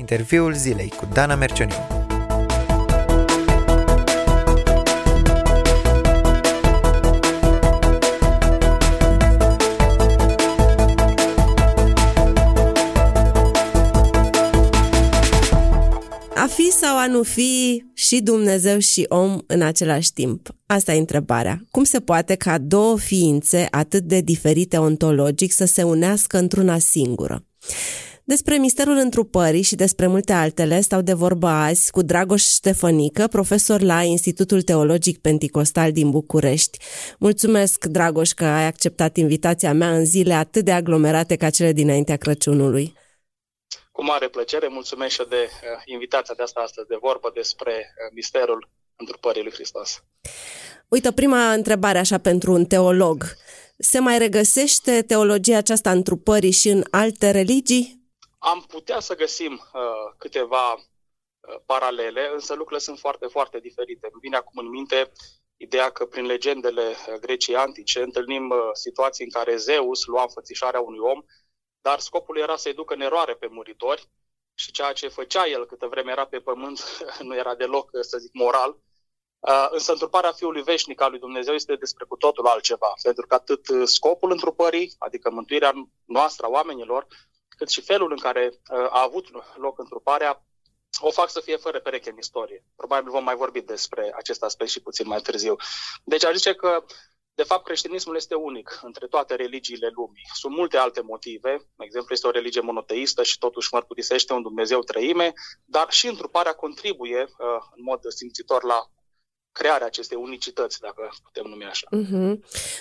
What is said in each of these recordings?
Interviul zilei cu Dana Mercioniu. A fi sau a nu fi și Dumnezeu și om în același timp? Asta e întrebarea. Cum se poate ca două ființe atât de diferite ontologic să se unească într-una singură? Despre misterul întrupării și despre multe altele stau de vorbă azi cu Dragoș Ștefănică, profesor la Institutul Teologic Penticostal din București. Mulțumesc, Dragoș, că ai acceptat invitația mea în zile atât de aglomerate ca cele dinaintea Crăciunului. Cu mare plăcere, mulțumesc și de uh, invitația de asta astăzi de vorbă despre uh, misterul întrupării lui Hristos. Uite, prima întrebare așa pentru un teolog. Se mai regăsește teologia aceasta întrupării și în alte religii? Am putea să găsim uh, câteva uh, paralele, însă lucrurile sunt foarte, foarte diferite. Îmi vine acum în minte ideea că prin legendele uh, grecii antice întâlnim uh, situații în care Zeus lua înfățișarea unui om, dar scopul era să-i ducă în eroare pe muritori și ceea ce făcea el câtă vreme era pe pământ nu era deloc, să zic, moral. Uh, însă întruparea Fiului Veșnic al lui Dumnezeu este despre cu totul altceva, pentru că atât uh, scopul întrupării, adică mântuirea noastră a oamenilor, cât și felul în care uh, a avut loc întruparea, o fac să fie fără pereche în istorie. Probabil vom mai vorbi despre acest aspect și puțin mai târziu. Deci aș zice că, de fapt, creștinismul este unic între toate religiile lumii. Sunt multe alte motive. De exemplu, este o religie monoteistă și totuși mărturisește un Dumnezeu trăime, dar și întruparea contribuie uh, în mod simțitor la crearea acestei unicități, dacă putem numi așa. Uh-huh.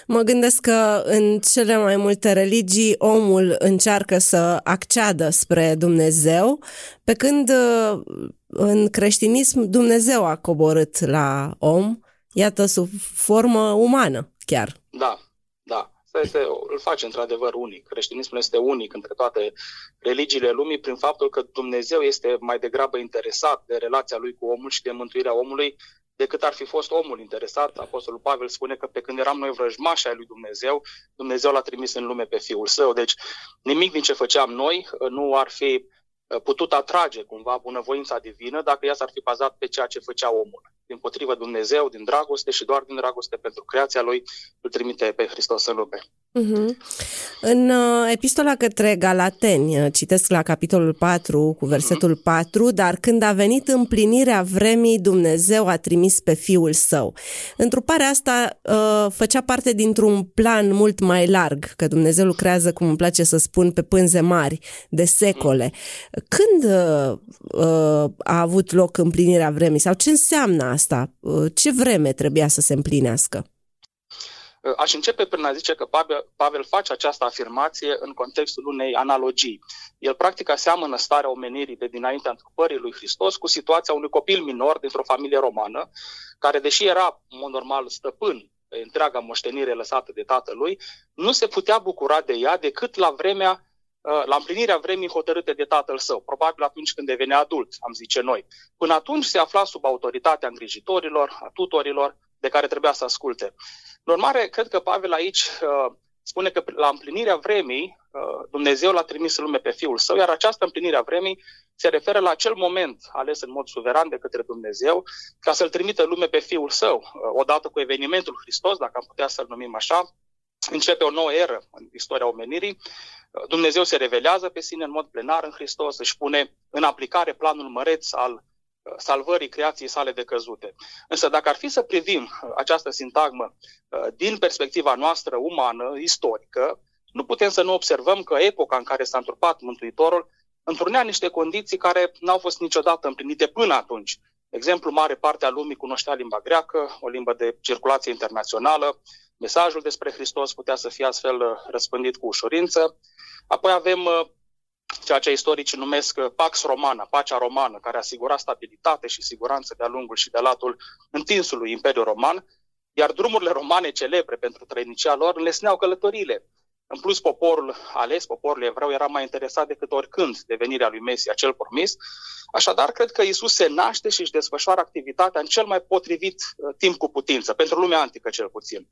Mă gândesc că în cele mai multe religii omul încearcă să acceadă spre Dumnezeu, pe când uh, în creștinism Dumnezeu a coborât la om, iată, sub formă umană chiar. Da, da. Asta este, îl face într-adevăr unic. Creștinismul este unic între toate religiile lumii prin faptul că Dumnezeu este mai degrabă interesat de relația lui cu omul și de mântuirea omului decât ar fi fost omul interesat. Apostolul Pavel spune că pe când eram noi vrăjmași ai lui Dumnezeu, Dumnezeu l-a trimis în lume pe Fiul Său. Deci nimic din ce făceam noi nu ar fi uh, putut atrage cumva bunăvoința divină dacă ea s-ar fi bazat pe ceea ce făcea omul din potrivă Dumnezeu, din dragoste și doar din dragoste pentru creația Lui, îl trimite pe Hristos în lume. Uh-huh. În uh, epistola către Galateni, uh, citesc la capitolul 4 cu versetul uh-huh. 4, dar când a venit împlinirea vremii, Dumnezeu a trimis pe Fiul Său. Întruparea asta uh, făcea parte dintr-un plan mult mai larg, că Dumnezeu lucrează, cum îmi place să spun, pe pânze mari, de secole. Uh-huh. Când uh, uh, a avut loc împlinirea vremii sau ce înseamnă asta? Uh, ce vreme trebuia să se împlinească? Uh, aș începe prin a zice că Pavel, Pavel face această afirmație în contextul unei analogii. El practic aseamănă starea omenirii de dinaintea întrupării lui Hristos cu situația unui copil minor dintr-o familie romană, care, deși era, în mod normal, stăpân pe întreaga moștenire lăsată de tatălui, nu se putea bucura de ea decât la vremea Uh, la împlinirea vremii hotărâte de tatăl său, probabil atunci când devenea adult, am zice noi. Până atunci se afla sub autoritatea îngrijitorilor, a tutorilor, de care trebuia să asculte. În urmare, cred că Pavel aici uh, spune că la împlinirea vremii, uh, Dumnezeu l-a trimis în lume pe Fiul Său, iar această împlinire a vremii se referă la acel moment ales în mod suveran de către Dumnezeu, ca să-L trimită în lume pe Fiul Său, uh, odată cu evenimentul Hristos, dacă am putea să-L numim așa, începe o nouă eră în istoria omenirii, Dumnezeu se revelează pe sine în mod plenar în Hristos, își pune în aplicare planul măreț al uh, salvării creației sale de căzute. Însă dacă ar fi să privim uh, această sintagmă uh, din perspectiva noastră umană, istorică, nu putem să nu observăm că epoca în care s-a întrupat Mântuitorul întrunea niște condiții care n-au fost niciodată împlinite până atunci. De exemplu, mare parte a lumii cunoștea limba greacă, o limbă de circulație internațională, mesajul despre Hristos putea să fie astfel răspândit cu ușurință. Apoi avem uh, ceea ce istoricii numesc uh, Pax Romana, pacea romană, care asigura stabilitate și siguranță de-a lungul și de-a latul întinsului Imperiu Roman, iar drumurile romane celebre pentru trăinicia lor înlesneau călătorile. În plus, poporul ales, poporul evreu, era mai interesat decât oricând de venirea lui Mesia, cel promis. Așadar, cred că Isus se naște și își desfășoară activitatea în cel mai potrivit uh, timp cu putință, pentru lumea antică cel puțin.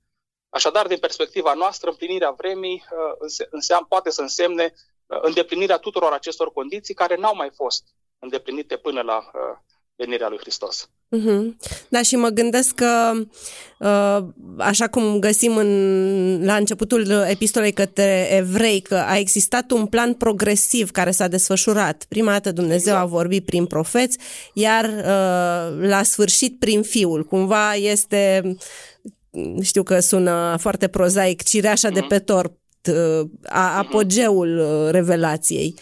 Așadar, din perspectiva noastră, împlinirea vremii uh, înseamnă, poate să însemne uh, îndeplinirea tuturor acestor condiții care n-au mai fost îndeplinite până la uh, venirea lui Hristos. Uh-huh. Da, și mă gândesc că, uh, așa cum găsim în, la începutul epistolei către evrei, că a existat un plan progresiv care s-a desfășurat. Prima dată Dumnezeu exact. a vorbit prin profeți, iar uh, la sfârșit prin Fiul. Cumva este, știu că sună foarte prozaic, cireașa uh-huh. de mhm. pe tort, uh, a, mhm. apogeul uh, revelației.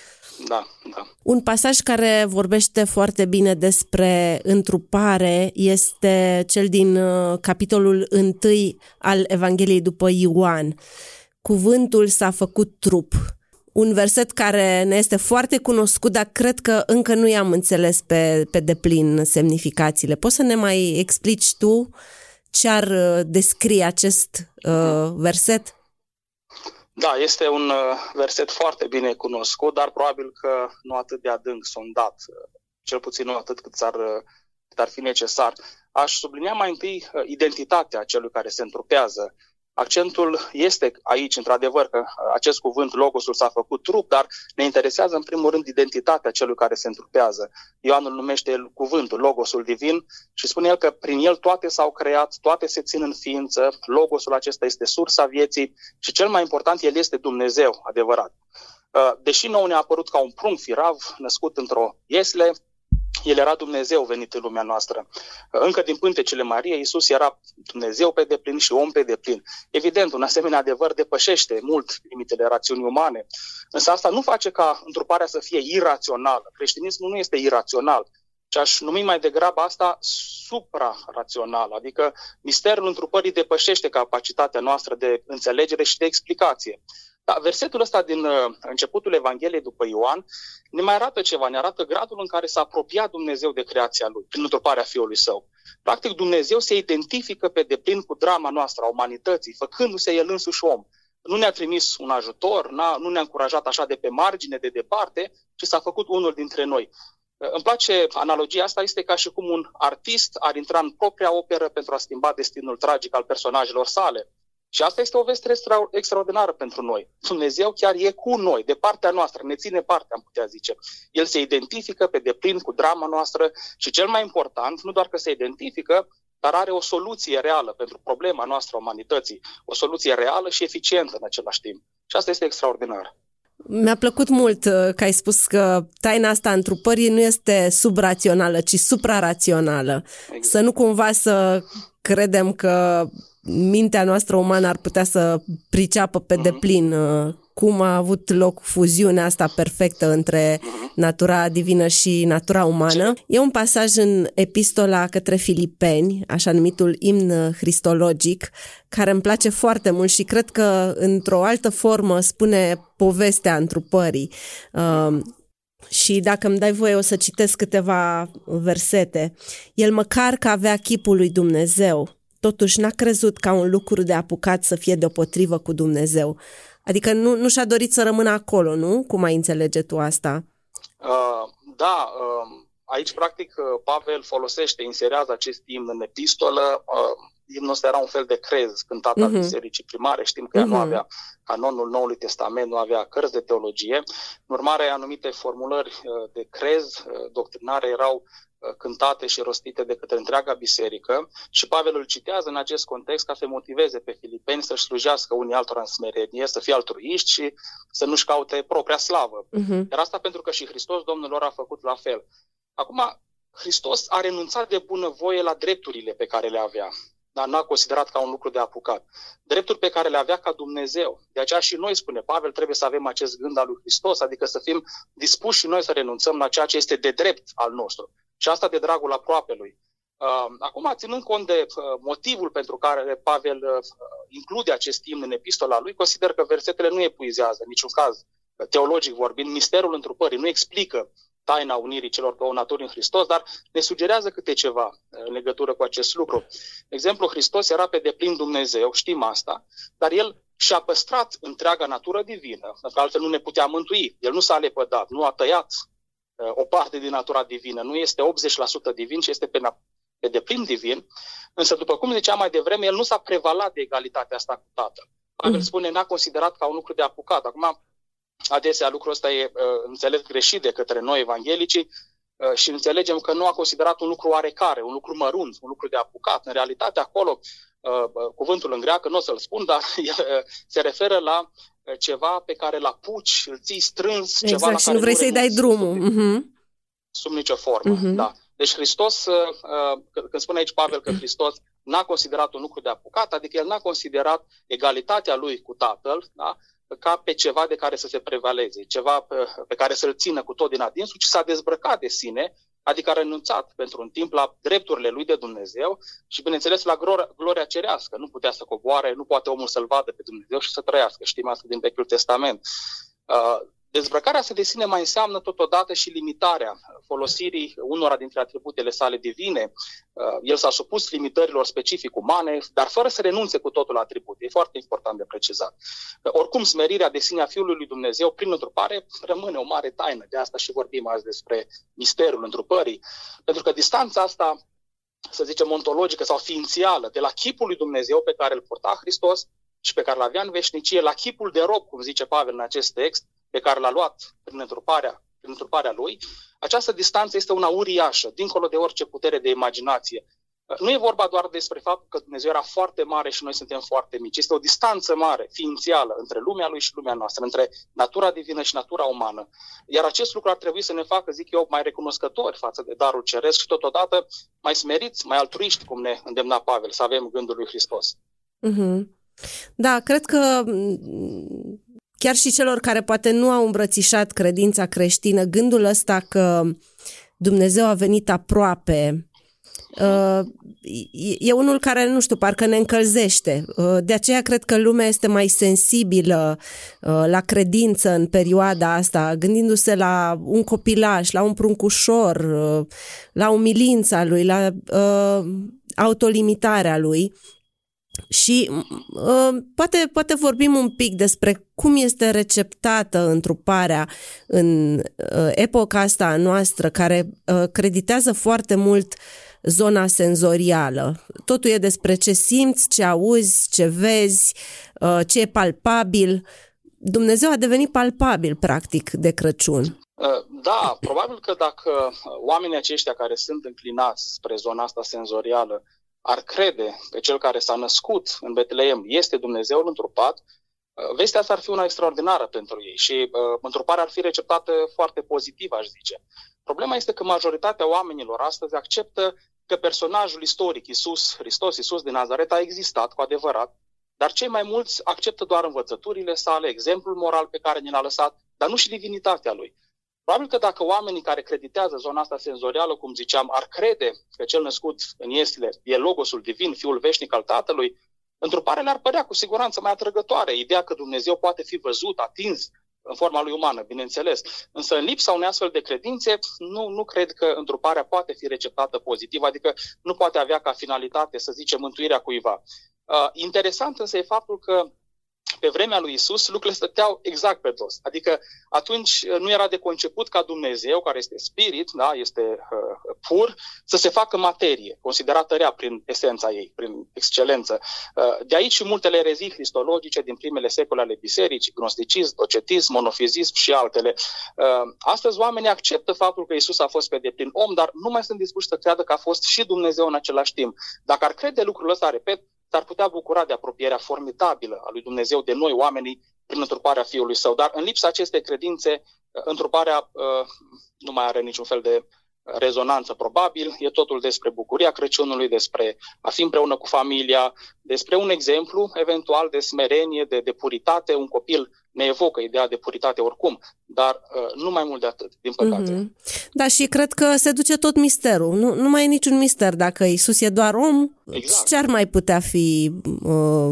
Da, da. Un pasaj care vorbește foarte bine despre întrupare este cel din uh, capitolul 1 al Evangheliei după Ioan. Cuvântul s-a făcut trup. Un verset care ne este foarte cunoscut, dar cred că încă nu i-am înțeles pe, pe deplin semnificațiile. Poți să ne mai explici tu ce ar uh, descrie acest uh, verset? Da, este un uh, verset foarte bine cunoscut, dar probabil că nu atât de adânc sondat, uh, cel puțin nu atât cât ar, uh, cât ar fi necesar. Aș sublinia mai întâi identitatea celui care se întrupează Accentul este aici, într-adevăr, că acest cuvânt, logosul, s-a făcut trup, dar ne interesează, în primul rând, identitatea celui care se întrupează. Ioan îl numește el cuvântul, logosul divin, și spune el că prin el toate s-au creat, toate se țin în ființă, logosul acesta este sursa vieții și cel mai important, el este Dumnezeu, adevărat. Deși nou ne-a apărut ca un prunc firav, născut într-o iesle, el era Dumnezeu venit în lumea noastră. Încă din pântecele Marie, Iisus era Dumnezeu pe deplin și om pe deplin. Evident, un asemenea adevăr depășește mult limitele rațiunii umane, însă asta nu face ca întruparea să fie irațională. Creștinismul nu este irațional, ci aș numi mai degrabă asta suprarațional, adică misterul întrupării depășește capacitatea noastră de înțelegere și de explicație. Da, versetul ăsta din uh, începutul Evangheliei după Ioan ne mai arată ceva, ne arată gradul în care s-a apropiat Dumnezeu de creația Lui, prin întruparea Fiului Său. Practic, Dumnezeu se identifică pe deplin cu drama noastră a umanității, făcându-se El însuși om. Nu ne-a trimis un ajutor, nu ne-a încurajat așa de pe margine, de departe, ci s-a făcut unul dintre noi. Uh, îmi place analogia asta, este ca și cum un artist ar intra în propria operă pentru a schimba destinul tragic al personajelor sale. Și asta este o veste extra, extraordinară pentru noi. Dumnezeu chiar e cu noi, de partea noastră, ne ține partea, am putea zice. El se identifică pe deplin cu drama noastră și cel mai important, nu doar că se identifică, dar are o soluție reală pentru problema noastră a umanității, o soluție reală și eficientă în același timp. Și asta este extraordinar. Mi-a plăcut mult uh, că ai spus că taina asta întrupării nu este subrațională, ci suprarațională. Exact. Să nu cumva să credem că mintea noastră umană ar putea să priceapă pe mhm. deplin uh, cum a avut loc fuziunea asta perfectă între mhm. natura divină și natura umană. E un pasaj în epistola către filipeni, așa numitul imn cristologic, care îmi place foarte mult și cred că într-o altă formă spune povestea întrupării. Uh, și dacă îmi dai voie o să citesc câteva versete. El măcar că avea chipul lui Dumnezeu, totuși n-a crezut ca un lucru de apucat să fie deopotrivă cu Dumnezeu. Adică nu, nu și-a dorit să rămână acolo, nu? Cum ai înțelege tu asta? Uh, da, uh, aici practic uh, Pavel folosește, inserează acest timp în epistolă. Uh, imnul ăsta era un fel de crez cântat uh-huh. al mhm. bisericii primare. Știm că uh-huh. ea nu mhm. avea canonul Noului Testament, nu avea cărți de teologie. În urmare, anumite formulări uh, de crez uh, doctrinare erau Uh, cântate și rostite de către întreaga biserică și Pavel îl citează în acest context ca să motiveze pe filipeni să-și slujească unii altora în smerenie, să fie altruiști și să nu-și caute propria slavă. Uh-huh. Iar asta pentru că și Hristos Domnul lor a făcut la fel. Acum, Hristos a renunțat de bunăvoie la drepturile pe care le avea dar n-a considerat ca un lucru de apucat. Drepturi pe care le avea ca Dumnezeu. De aceea și noi, spune Pavel, trebuie să avem acest gând al lui Hristos, adică să fim dispuși și noi să renunțăm la ceea ce este de drept al nostru. Și asta de dragul aproapelui. Uh, acum, ținând cont de uh, motivul pentru care Pavel uh, include acest timp în epistola lui, consider că versetele nu epuizează, în niciun caz, teologic vorbind, misterul întrupării, nu explică taina unirii celor două naturi în Hristos, dar ne sugerează câte ceva în legătură cu acest lucru. De exemplu, Hristos era pe deplin Dumnezeu, știm asta, dar El și-a păstrat întreaga natură divină, pentru că altfel nu ne putea mântui. El nu s-a lepădat, nu a tăiat Uh, o parte din natura divină. Nu este 80% divin, ci este pe, pe deplin divin. Însă, după cum ziceam mai devreme, el nu s-a prevalat de egalitatea asta cu Tatăl. Pavel mm. spune, n-a considerat ca un lucru de apucat. Acum, adesea lucrul ăsta e uh, înțeles greșit de către noi evanghelicii. uh, și înțelegem că nu a considerat un lucru oarecare, un lucru mărunt, un lucru de apucat. În realitate, acolo, cuvântul în greacă, nu o să-l spun, dar el se referă la ceva pe care la puci, îl ții strâns, exact, ceva la și care nu vrei să-i dai drumul. Sub, uh-huh. sub nicio formă, uh-huh. da. Deci Hristos, când spune aici Pavel că Hristos n-a considerat un lucru de apucat, adică el n-a considerat egalitatea lui cu Tatăl, da? ca pe ceva de care să se prevaleze, ceva pe, pe care să-l țină cu tot din adinsul, ci s-a dezbrăcat de sine, adică a renunțat pentru un timp la drepturile lui de Dumnezeu și, bineînțeles, la gloria, gloria cerească. Nu putea să coboare, nu poate omul să-l vadă pe Dumnezeu și să trăiască. Știm asta din Vechiul Testament. Uh, Dezbrăcarea asta de sine mai înseamnă totodată și limitarea folosirii unora dintre atributele sale divine. Uh, el s-a supus limitărilor specific umane, dar fără să renunțe cu totul la atribute. E foarte important de precizat. Uh, oricum, smerirea de sine a Fiului lui Dumnezeu prin întrupare rămâne o mare taină. De asta și vorbim azi despre misterul întrupării. Pentru că distanța asta să zicem, ontologică sau ființială, de la chipul lui Dumnezeu pe care îl purta Hristos și pe care l-avea în veșnicie, la chipul de rob, cum zice Pavel în acest text, pe care l-a luat prin întruparea, prin întruparea lui, această distanță este una uriașă, dincolo de orice putere de imaginație. Nu e vorba doar despre faptul că Dumnezeu era foarte mare și noi suntem foarte mici. Este o distanță mare, ființială, între lumea lui și lumea noastră, între natura divină și natura umană. Iar acest lucru ar trebui să ne facă, zic eu, mai recunoscători față de darul ceresc și totodată mai smeriți, mai altruiști, cum ne îndemna Pavel, să avem gândul lui Hristos. Mm-hmm. Da, cred că chiar și celor care poate nu au îmbrățișat credința creștină, gândul ăsta că Dumnezeu a venit aproape, uh, e unul care, nu știu, parcă ne încălzește. Uh, de aceea cred că lumea este mai sensibilă uh, la credință în perioada asta, gândindu-se la un copilaj, la un pruncușor, la umilința lui, la autolimitarea lui. Și uh, poate, poate vorbim un pic despre cum este receptată întruparea în uh, epoca asta noastră, care uh, creditează foarte mult zona senzorială. Totul e despre ce simți, ce auzi, ce vezi, uh, ce e palpabil. Dumnezeu a devenit palpabil, practic, de Crăciun. Uh, da, probabil că dacă oamenii aceștia care sunt înclinați spre zona asta senzorială ar crede că cel care s-a născut în Betleem este Dumnezeul întrupat, uh, vestea asta ar fi una extraordinară pentru ei și uh, întruparea ar fi receptată foarte pozitiv, aș zice. Problema este că majoritatea oamenilor astăzi acceptă că personajul istoric, Isus Hristos, Isus din Nazaret, a existat cu adevărat, dar cei mai mulți acceptă doar învățăturile sale, exemplul moral pe care ni l-a lăsat, dar nu și divinitatea lui. Probabil că dacă oamenii care creditează zona asta senzorială, cum ziceam, ar crede că cel născut în Iesile e logosul divin, fiul veșnic al Tatălui, întruparea le-ar părea cu siguranță mai atrăgătoare. Ideea că Dumnezeu poate fi văzut, atins în forma lui umană, bineînțeles. Însă în lipsa unei astfel de credințe, nu, nu cred că întruparea poate fi receptată pozitiv, adică nu poate avea ca finalitate, să zicem, mântuirea cuiva. Uh, interesant însă e faptul că pe vremea lui Isus lucrurile stăteau exact pe dos. Adică atunci uh, nu era de conceput ca Dumnezeu, care este spirit, da, este uh, pur, să se facă materie, considerată rea prin esența ei, prin excelență. Uh, de aici și multele erezii cristologice din primele secole ale bisericii, gnosticism, docetism, monofizism și altele. Uh, astăzi oamenii acceptă faptul că Isus a fost pe deplin om, dar nu mai sunt dispuși să creadă că a fost și Dumnezeu în același timp. Dacă ar crede lucrul ăsta, repet, s-ar putea bucura de apropierea formidabilă a lui Dumnezeu de noi, oamenii, prin întruparea Fiului Său. Dar în lipsa acestei credințe, întruparea uh, nu mai are niciun fel de rezonanță probabil, e totul despre bucuria Crăciunului, despre a fi împreună cu familia, despre un exemplu eventual de smerenie, de, de puritate. Un copil ne evocă ideea de puritate oricum, dar uh, nu mai mult de atât, din păcate. Mm-hmm. Da, și cred că se duce tot misterul. Nu, nu mai e niciun mister. Dacă Isus e doar om, exact. ce ar mai putea fi uh,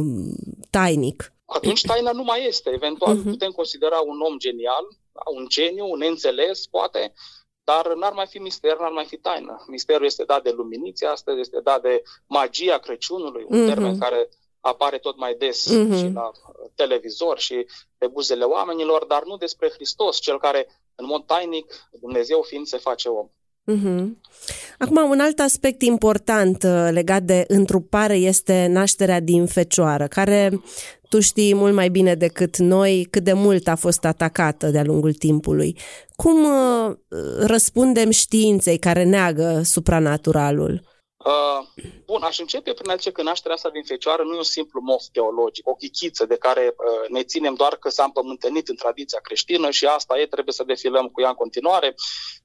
tainic? Atunci taina nu mai este. Eventual mm-hmm. putem considera un om genial, un geniu, un înțeles, poate, dar n-ar mai fi mister, n-ar mai fi taină. Misterul este dat de luminiție, astăzi este dat de magia Crăciunului, un mm-hmm. termen care apare tot mai des mm-hmm. și la televizor și pe buzele oamenilor, dar nu despre Hristos, cel care, în mod tainic, Dumnezeu fiind, se face om. Mm-hmm. Acum, un alt aspect important uh, legat de întrupare este nașterea din fecioară, care tu știi mult mai bine decât noi cât de mult a fost atacată de-a lungul timpului. Cum uh, răspundem științei care neagă supranaturalul? Uh, bun, aș începe prin a zice că nașterea asta din fecioară nu e un simplu mof teologic, o chichiță de care uh, ne ținem doar că s-a împământenit în tradiția creștină și asta e, trebuie să defilăm cu ea în continuare.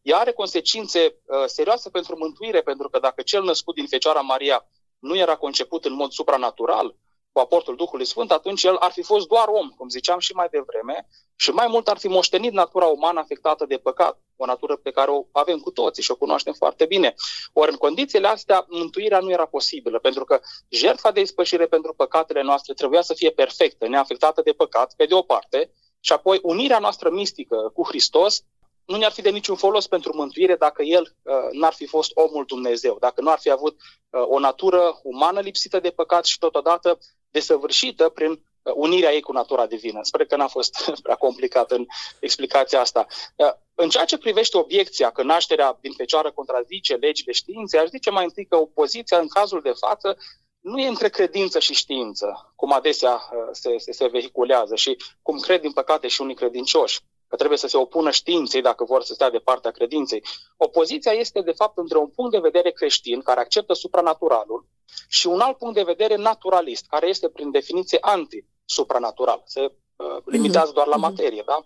Ea are consecințe uh, serioase pentru mântuire, pentru că dacă cel născut din Fecioara Maria nu era conceput în mod supranatural, cu aportul Duhului Sfânt, atunci el ar fi fost doar om, cum ziceam și mai devreme, și mai mult ar fi moștenit natura umană afectată de păcat, o natură pe care o avem cu toții și o cunoaștem foarte bine. Ori în condițiile astea, mântuirea nu era posibilă, pentru că jertfa de ispășire pentru păcatele noastre trebuia să fie perfectă, neafectată de păcat, pe de o parte, și apoi unirea noastră mistică cu Hristos nu ne-ar fi de niciun folos pentru mântuire dacă el uh, n-ar fi fost omul Dumnezeu, dacă nu ar fi avut uh, o natură umană lipsită de păcat și totodată desăvârșită prin uh, unirea ei cu natura divină. Sper că n-a fost prea complicat în explicația asta. Uh, în ceea ce privește obiecția că nașterea din fecioară contrazice legile științei, aș zice mai întâi că opoziția în cazul de față nu e între credință și știință, cum adesea uh, se, se, se vehiculează și cum cred, din păcate, și unii credincioși că trebuie să se opună științei dacă vor să stea de partea credinței. Opoziția este, de fapt, între un punct de vedere creștin, care acceptă supranaturalul, și un alt punct de vedere naturalist, care este, prin definiție, anti-supranatural. Se uh, limitează doar la mhm. materie. Da?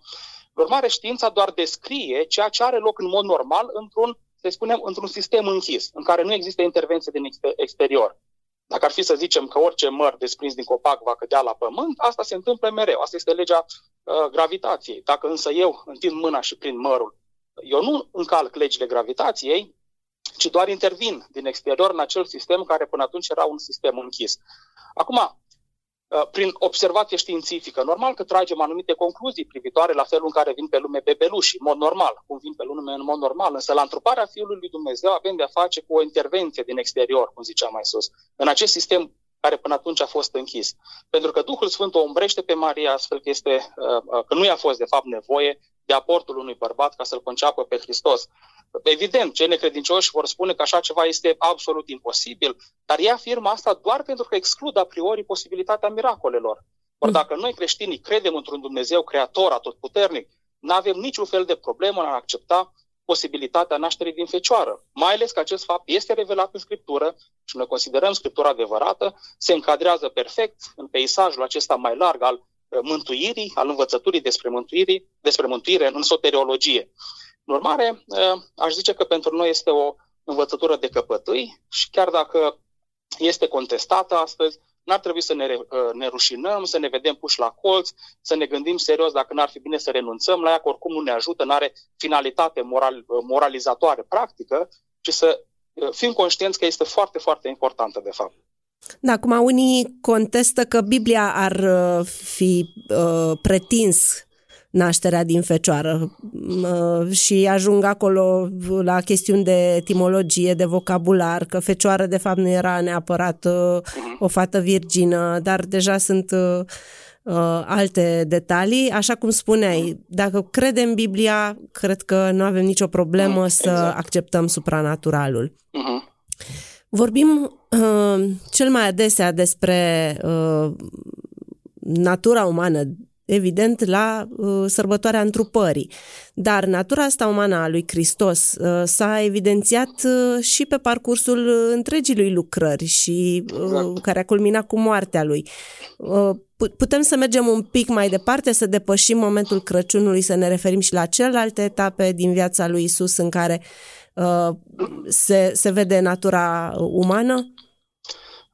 În urmare, știința doar descrie ceea ce are loc în mod normal într-un, să spunem, într-un sistem închis, în care nu există intervenție din exterior. Dacă ar fi să zicem că orice măr desprins din copac va cădea la pământ, asta se întâmplă mereu. Asta este legea uh, gravitației. Dacă însă eu întind mâna și prind mărul, eu nu încalc legile gravitației, ci doar intervin din exterior în acel sistem care până atunci era un sistem închis. Acum, Uh, prin observație științifică. Normal că tragem anumite concluzii privitoare la felul în care vin pe lume bebeluși, în mod normal, cum vin pe lume în mod normal, însă la întruparea Fiului lui Dumnezeu avem de-a face cu o intervenție din exterior, cum ziceam mai sus, în acest sistem care până atunci a fost închis. Pentru că Duhul Sfânt o umbrește pe Maria astfel că, este, uh, uh, că nu i-a fost de fapt nevoie de aportul unui bărbat ca să-l conceapă pe Hristos. Evident, cei necredincioși vor spune că așa ceva este absolut imposibil, dar ea afirmă asta doar pentru că exclud a priori posibilitatea miracolelor. Ori mm. dacă noi creștinii credem într-un Dumnezeu creator, atotputernic, nu avem niciun fel de problemă în a accepta posibilitatea nașterii din fecioară. Mai ales că acest fapt este revelat în Scriptură și noi considerăm Scriptura adevărată, se încadrează perfect în peisajul acesta mai larg al uh, mântuirii, al învățăturii despre, mântuirii, despre mântuire în soteriologie. În urmare, ă, aș zice că pentru noi este o învățătură de căpătâi și chiar dacă este contestată astăzi, n-ar trebui să ne, ă, ne rușinăm, să ne vedem puși la colț, să ne gândim serios dacă n-ar fi bine să renunțăm la ea, că oricum nu ne ajută, nu are finalitate moral, moralizatoare practică, ci să ă, fim conștienți că este foarte, foarte importantă, de fapt. Da, acum unii contestă că Biblia ar fi uh, pretins nașterea din fecioară și ajung acolo la chestiuni de etimologie, de vocabular, că fecioară de fapt nu era neapărat uh, o fată virgină, dar deja sunt uh, uh, alte detalii. Așa cum spuneai, dacă credem Biblia, cred că nu avem nicio problemă mm, să exact. acceptăm supranaturalul. Uh-huh. Vorbim uh, cel mai adesea despre uh, natura umană evident, la uh, sărbătoarea întrupării. Dar natura asta umană a lui Hristos uh, s-a evidențiat uh, și pe parcursul întregii lui lucrări și uh, exact. care a culminat cu moartea lui. Uh, putem să mergem un pic mai departe, să depășim momentul Crăciunului, să ne referim și la celelalte etape din viața lui Isus în care uh, se, se vede natura umană?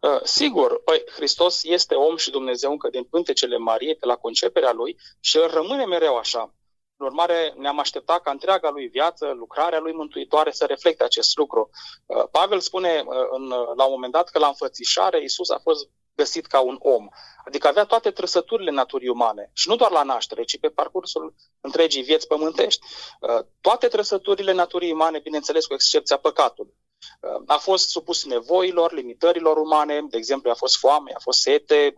Uh, sigur, păi, Hristos este om și Dumnezeu încă din pântecele Mariei, de la conceperea lui și el rămâne mereu așa. În urmare, ne-am așteptat ca întreaga lui viață, lucrarea lui mântuitoare să reflecte acest lucru. Uh, Pavel spune uh, în, la un moment dat că la înfățișare Isus a fost găsit ca un om. Adică avea toate trăsăturile naturii umane. Și nu doar la naștere, ci pe parcursul întregii vieți pământești. Toate trăsăturile naturii umane, bineînțeles, cu excepția păcatului. A fost supus nevoilor, limitărilor umane, de exemplu, a fost foame, a fost sete,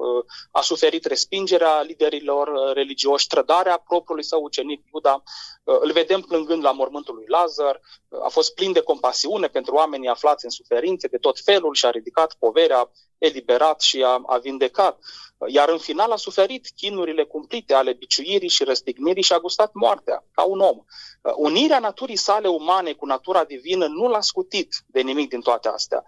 a suferit respingerea liderilor religioși, trădarea propriului său ucenic Iuda. Îl vedem plângând la mormântul lui Lazar, a fost plin de compasiune pentru oamenii aflați în suferințe de tot felul și a ridicat poverea eliberat și a, a vindecat. Iar în final a suferit chinurile cumplite ale biciuirii și răstignirii și a gustat moartea, ca un om. Unirea naturii sale umane cu natura divină nu l-a scutit de nimic din toate astea.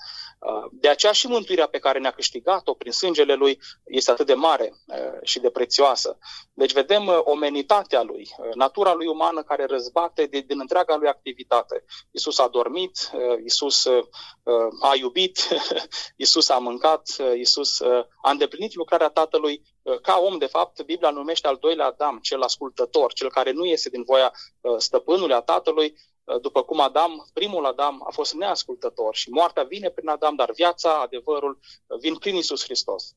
De aceea și mântuirea pe care ne-a câștigat-o prin sângele lui este atât de mare și de prețioasă. Deci vedem omenitatea lui, natura lui umană care răzbate de, din întreaga lui activitate. Isus a dormit, Isus a iubit, Isus a mâncat, Isus a îndeplinit lucrarea Tatălui ca om, de fapt, Biblia numește al doilea Adam, cel ascultător, cel care nu este din voia stăpânului a Tatălui, după cum Adam, primul Adam, a fost neascultător și moartea vine prin Adam, dar viața, adevărul, vin prin Isus Hristos.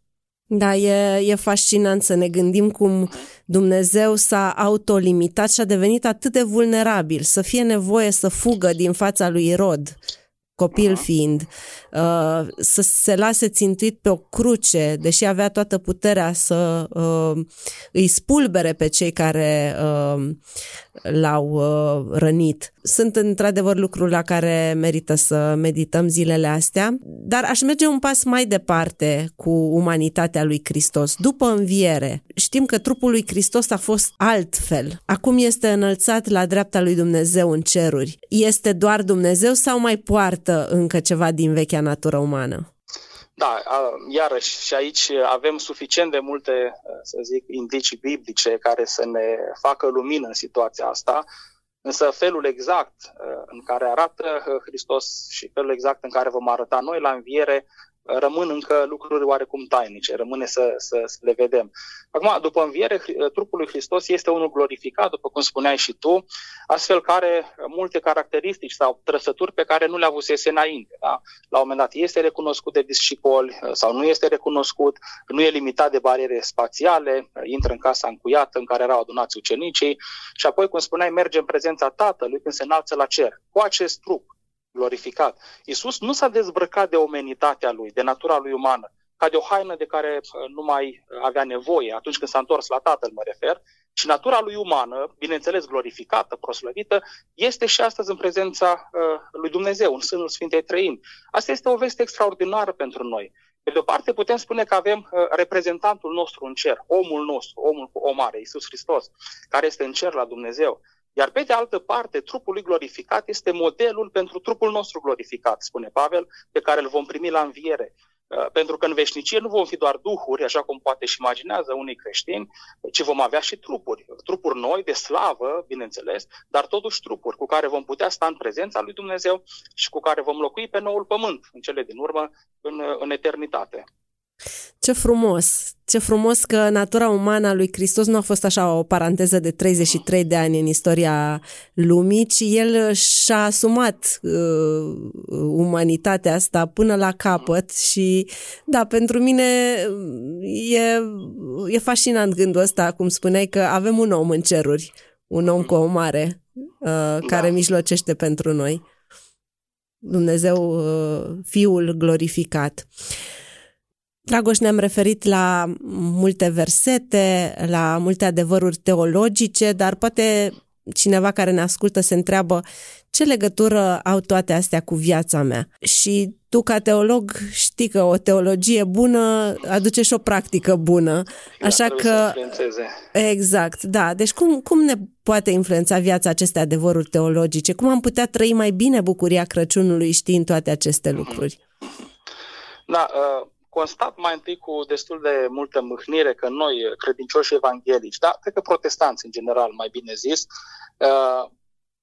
Da, e, e fascinant să ne gândim cum Dumnezeu s-a autolimitat și a devenit atât de vulnerabil, să fie nevoie să fugă din fața lui Irod, copil fiind, uh, să se lase țintuit pe o cruce, deși avea toată puterea să uh, îi spulbere pe cei care uh, l-au uh, rănit. Sunt într-adevăr lucruri la care merită să medităm zilele astea, dar aș merge un pas mai departe cu umanitatea lui Hristos. După înviere, știm că trupul lui Hristos a fost altfel. Acum este înălțat la dreapta lui Dumnezeu în ceruri. Este doar Dumnezeu sau mai poartă încă ceva din vechea natură umană? Da, iarăși, și aici avem suficient de multe, să zic, indicii biblice care să ne facă lumină în situația asta, însă felul exact în care arată Hristos și felul exact în care vom arăta noi la înviere rămân încă lucruri oarecum tainice, rămâne să, să, să le vedem. Acum, după înviere, trupul lui Hristos este unul glorificat, după cum spuneai și tu, astfel că are multe caracteristici sau trăsături pe care nu le avusese înainte. Da? La un moment dat este recunoscut de discipoli sau nu este recunoscut, nu e limitat de bariere spațiale, intră în casa încuiată în care erau adunați ucenicii și apoi, cum spuneai, merge în prezența Tatălui când se înalță la cer. Cu acest trup, glorificat. Isus nu s-a dezbrăcat de omenitatea lui, de natura lui umană, ca de o haină de care uh, nu mai avea nevoie atunci când s-a întors la Tatăl, mă refer, și natura lui umană, bineînțeles glorificată, proslăvită, este și astăzi în prezența uh, lui Dumnezeu, în sânul Sfintei Trăini. Asta este o veste extraordinară pentru noi. Pe de o parte putem spune că avem uh, reprezentantul nostru în cer, omul nostru, omul cu o mare, Iisus Hristos, care este în cer la Dumnezeu. Iar pe de altă parte, trupul lui glorificat este modelul pentru trupul nostru glorificat, spune Pavel, pe care îl vom primi la înviere. Uh, pentru că în veșnicie nu vom fi doar duhuri, așa cum poate și imaginează unii creștini, ci vom avea și trupuri. Trupuri noi, de slavă, bineînțeles, dar totuși trupuri cu care vom putea sta în prezența lui Dumnezeu și cu care vom locui pe noul pământ, în cele din urmă, în, în eternitate. Ce frumos! Ce frumos că natura umană a lui Hristos nu a fost așa o paranteză de 33 de ani în istoria lumii, ci el și-a asumat uh, umanitatea asta până la capăt și da, pentru mine e, e fascinant gândul ăsta, cum spuneai, că avem un om în ceruri, un om cu o mare uh, care da. mijlocește pentru noi. Dumnezeu, uh, Fiul glorificat. Dragoș, ne-am referit la multe versete, la multe adevăruri teologice, dar poate cineva care ne ascultă se întreabă ce legătură au toate astea cu viața mea? Și tu, ca teolog, știi că o teologie bună aduce și o practică bună. Da, Așa că. Exact, da. Deci cum, cum ne poate influența viața aceste adevăruri teologice? Cum am putea trăi mai bine bucuria Crăciunului știind toate aceste lucruri? Da, uh constat mai întâi cu destul de multă mâhnire că noi, credincioși evanghelici, da, cred că protestanți în general, mai bine zis, uh,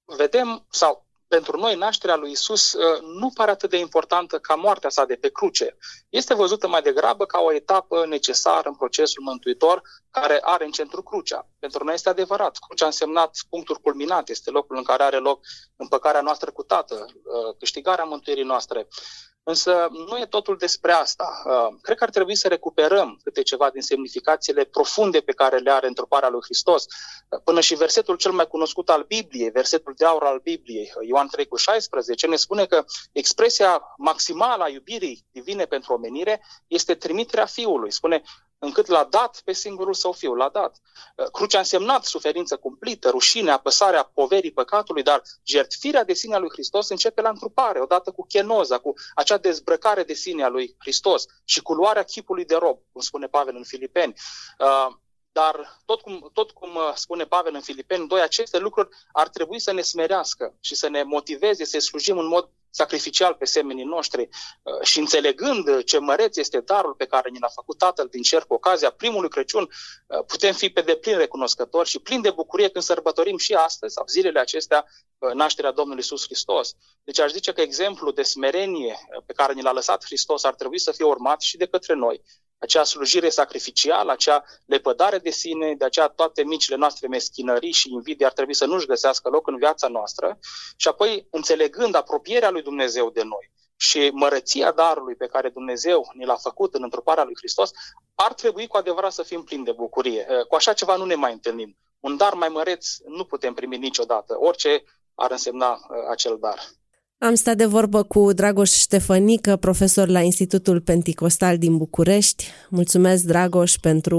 vedem, sau pentru noi nașterea lui Isus uh, nu pare atât de importantă ca moartea sa de pe cruce. Este văzută mai degrabă ca o etapă necesară în procesul mântuitor care are în centru crucea. Pentru noi este adevărat. Crucea a însemnat punctul culminat, este locul în care are loc împăcarea noastră cu Tatăl, uh, câștigarea mântuirii noastre. Însă nu e totul despre asta. Uh, cred că ar trebui să recuperăm câte ceva din semnificațiile profunde pe care le are întruparea lui Hristos. Uh, până și versetul cel mai cunoscut al Bibliei, versetul de aur al Bibliei, uh, Ioan 3 cu 16, ne spune că expresia maximală a iubirii divine pentru omenire este trimiterea Fiului. Spune, încât l-a dat pe singurul său fiu, l-a dat. Uh, crucea a însemnat suferință cumplită, rușine, apăsarea poverii păcatului, dar jertfirea de sine a lui Hristos începe la întrupare, odată cu chenoza, cu acea dezbrăcare de sine a lui Hristos și cu luarea chipului de rob, cum spune Pavel în Filipeni. Uh, dar tot cum, tot cum uh, spune Pavel în Filipeni 2, aceste lucruri ar trebui să ne smerească și să ne motiveze să slujim în mod sacrificial pe semenii noștri uh, și înțelegând ce măreț este darul pe care ni l-a făcut Tatăl din cer cu ocazia primului Crăciun, uh, putem fi pe deplin recunoscători și plini de bucurie când sărbătorim și astăzi, sau zilele acestea, nașterea Domnului Isus Hristos. Deci aș zice că exemplul de smerenie pe care ni l-a lăsat Hristos ar trebui să fie urmat și de către noi acea slujire sacrificială, acea lepădare de sine, de aceea toate micile noastre meschinării și invidii ar trebui să nu-și găsească loc în viața noastră și apoi înțelegând apropierea lui Dumnezeu de noi și mărăția darului pe care Dumnezeu ni l-a făcut în întruparea lui Hristos, ar trebui cu adevărat să fim plini de bucurie. Cu așa ceva nu ne mai întâlnim. Un dar mai măreț nu putem primi niciodată, orice ar însemna uh, acel dar. Am stat de vorbă cu Dragoș Ștefănică, profesor la Institutul Penticostal din București. Mulțumesc, Dragoș, pentru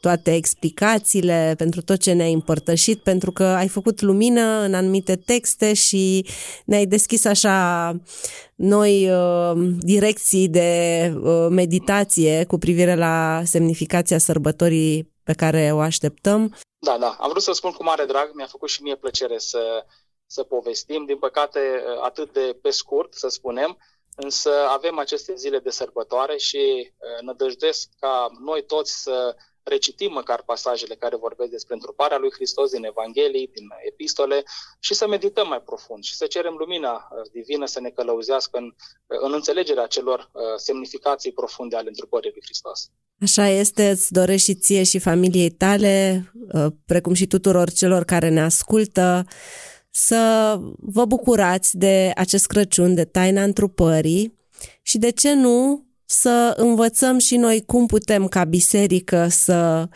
toate explicațiile, pentru tot ce ne-ai împărtășit, pentru că ai făcut lumină în anumite texte și ne-ai deschis așa noi uh, direcții de uh, meditație cu privire la semnificația sărbătorii pe care o așteptăm. Da, da, am vrut să spun cu mare drag, mi-a făcut și mie plăcere să să povestim, din păcate atât de pe scurt, să spunem, însă avem aceste zile de sărbătoare și nădăjdesc ca noi toți să recitim măcar pasajele care vorbesc despre întruparea lui Hristos din Evanghelii, din epistole și să medităm mai profund și să cerem lumina divină să ne călăuzească în, în înțelegerea celor semnificații profunde ale întrupării lui Hristos. Așa este, îți dorești și ție și familiei tale, precum și tuturor celor care ne ascultă, să vă bucurați de acest Crăciun, de taina întrupării și de ce nu să învățăm și noi cum putem ca biserică să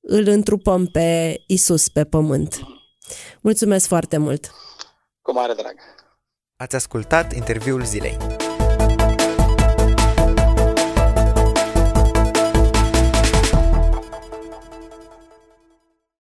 îl întrupăm pe Isus pe pământ. Mulțumesc foarte mult! Cu mare drag! Ați ascultat interviul zilei.